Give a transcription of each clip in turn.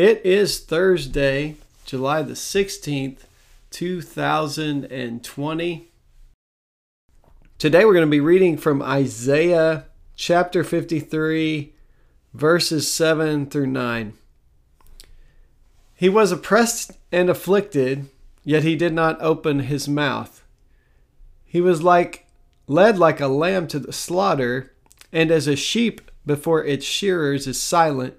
It is Thursday, July the 16th, 2020. Today we're going to be reading from Isaiah chapter 53, verses 7 through 9. He was oppressed and afflicted, yet he did not open his mouth. He was like led like a lamb to the slaughter, and as a sheep before its shearers is silent,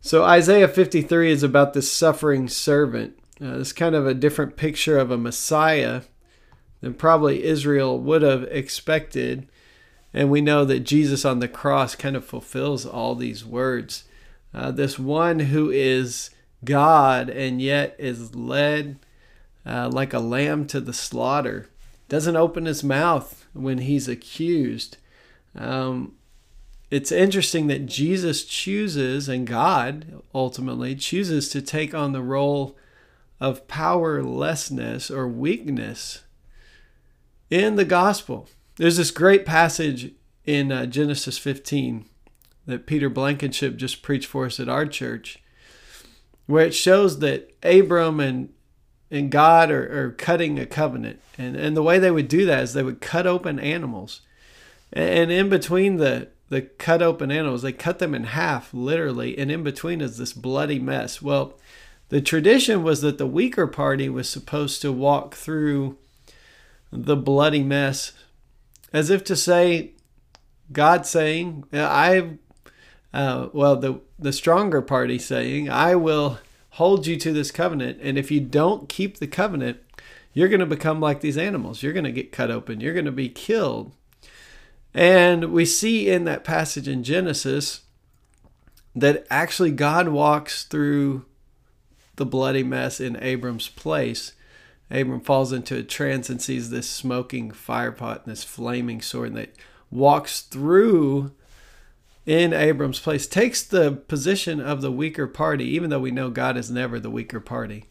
So Isaiah 53 is about this suffering servant. Uh, it's kind of a different picture of a Messiah than probably Israel would have expected. And we know that Jesus on the cross kind of fulfills all these words. Uh, this one who is God and yet is led uh, like a lamb to the slaughter, doesn't open his mouth when he's accused. Um, it's interesting that Jesus chooses, and God ultimately chooses to take on the role of powerlessness or weakness in the gospel. There's this great passage in uh, Genesis 15 that Peter Blankenship just preached for us at our church, where it shows that Abram and and God are, are cutting a covenant. And, and the way they would do that is they would cut open animals. And in between the the cut open animals. They cut them in half, literally, and in between is this bloody mess. Well, the tradition was that the weaker party was supposed to walk through the bloody mess as if to say, God saying, I, uh, well, the, the stronger party saying, I will hold you to this covenant. And if you don't keep the covenant, you're going to become like these animals. You're going to get cut open. You're going to be killed. And we see in that passage in Genesis that actually God walks through the bloody mess in Abram's place. Abram falls into a trance and sees this smoking firepot and this flaming sword that walks through in Abram's place, takes the position of the weaker party, even though we know God is never the weaker party.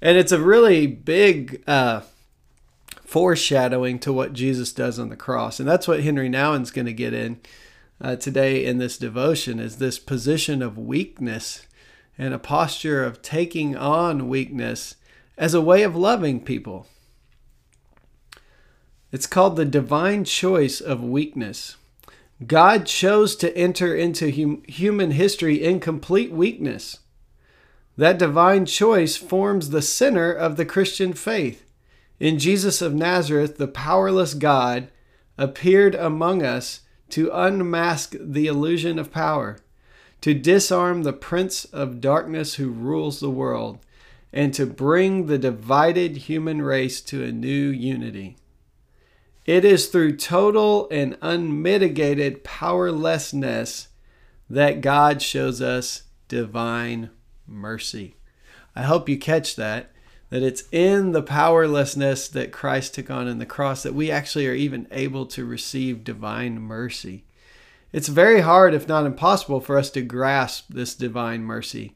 And it's a really big uh, foreshadowing to what Jesus does on the cross. And that's what Henri Nouwen's going to get in uh, today in this devotion is this position of weakness and a posture of taking on weakness as a way of loving people. It's called the divine choice of weakness. God chose to enter into hum- human history in complete weakness. That divine choice forms the center of the Christian faith. In Jesus of Nazareth, the powerless God appeared among us to unmask the illusion of power, to disarm the prince of darkness who rules the world, and to bring the divided human race to a new unity. It is through total and unmitigated powerlessness that God shows us divine mercy. I hope you catch that that it's in the powerlessness that Christ took on in the cross that we actually are even able to receive divine mercy. It's very hard, if not impossible, for us to grasp this divine mercy.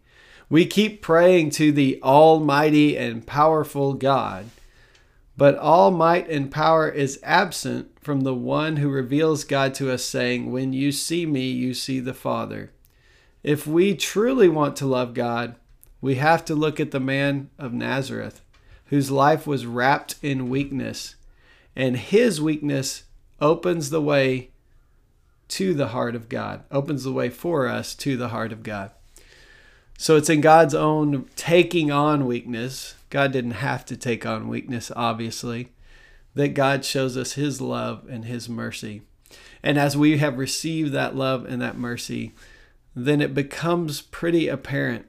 We keep praying to the Almighty and powerful God, but all might and power is absent from the one who reveals God to us, saying, When you see me, you see the Father. If we truly want to love God, we have to look at the man of Nazareth, whose life was wrapped in weakness, and his weakness opens the way to the heart of God, opens the way for us to the heart of God. So it's in God's own taking on weakness. God didn't have to take on weakness, obviously, that God shows us his love and his mercy. And as we have received that love and that mercy, then it becomes pretty apparent.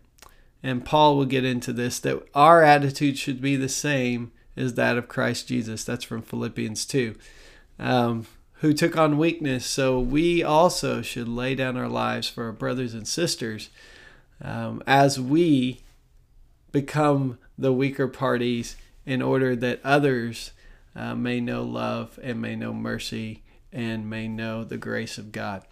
And Paul will get into this that our attitude should be the same as that of Christ Jesus. That's from Philippians 2. Um, who took on weakness, so we also should lay down our lives for our brothers and sisters um, as we become the weaker parties in order that others uh, may know love and may know mercy and may know the grace of God.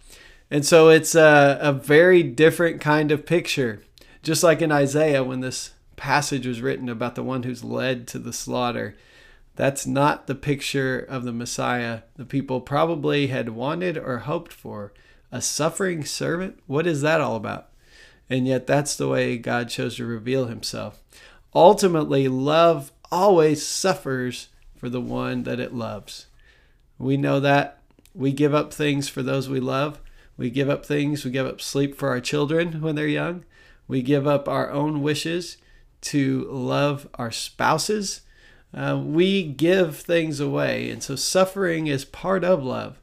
And so it's a, a very different kind of picture. Just like in Isaiah, when this passage was written about the one who's led to the slaughter, that's not the picture of the Messiah the people probably had wanted or hoped for. A suffering servant? What is that all about? And yet, that's the way God chose to reveal himself. Ultimately, love always suffers for the one that it loves. We know that. We give up things for those we love. We give up things. We give up sleep for our children when they're young. We give up our own wishes to love our spouses. Uh, we give things away. And so suffering is part of love.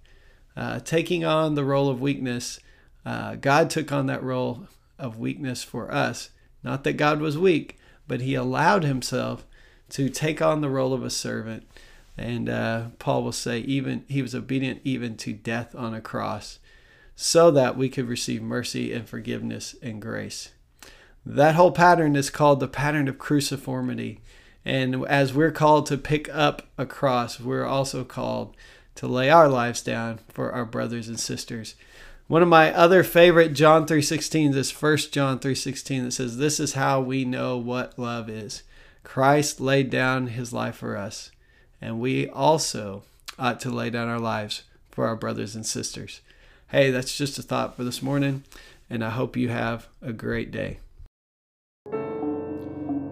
Uh, taking on the role of weakness, uh, God took on that role of weakness for us. Not that God was weak, but he allowed himself to take on the role of a servant. And uh, Paul will say, even he was obedient even to death on a cross, so that we could receive mercy and forgiveness and grace. That whole pattern is called the pattern of cruciformity. And as we're called to pick up a cross, we're also called to lay our lives down for our brothers and sisters. One of my other favorite John 3:16 is 1 John 3:16 that says this is how we know what love is. Christ laid down his life for us, and we also ought to lay down our lives for our brothers and sisters. Hey, that's just a thought for this morning, and I hope you have a great day.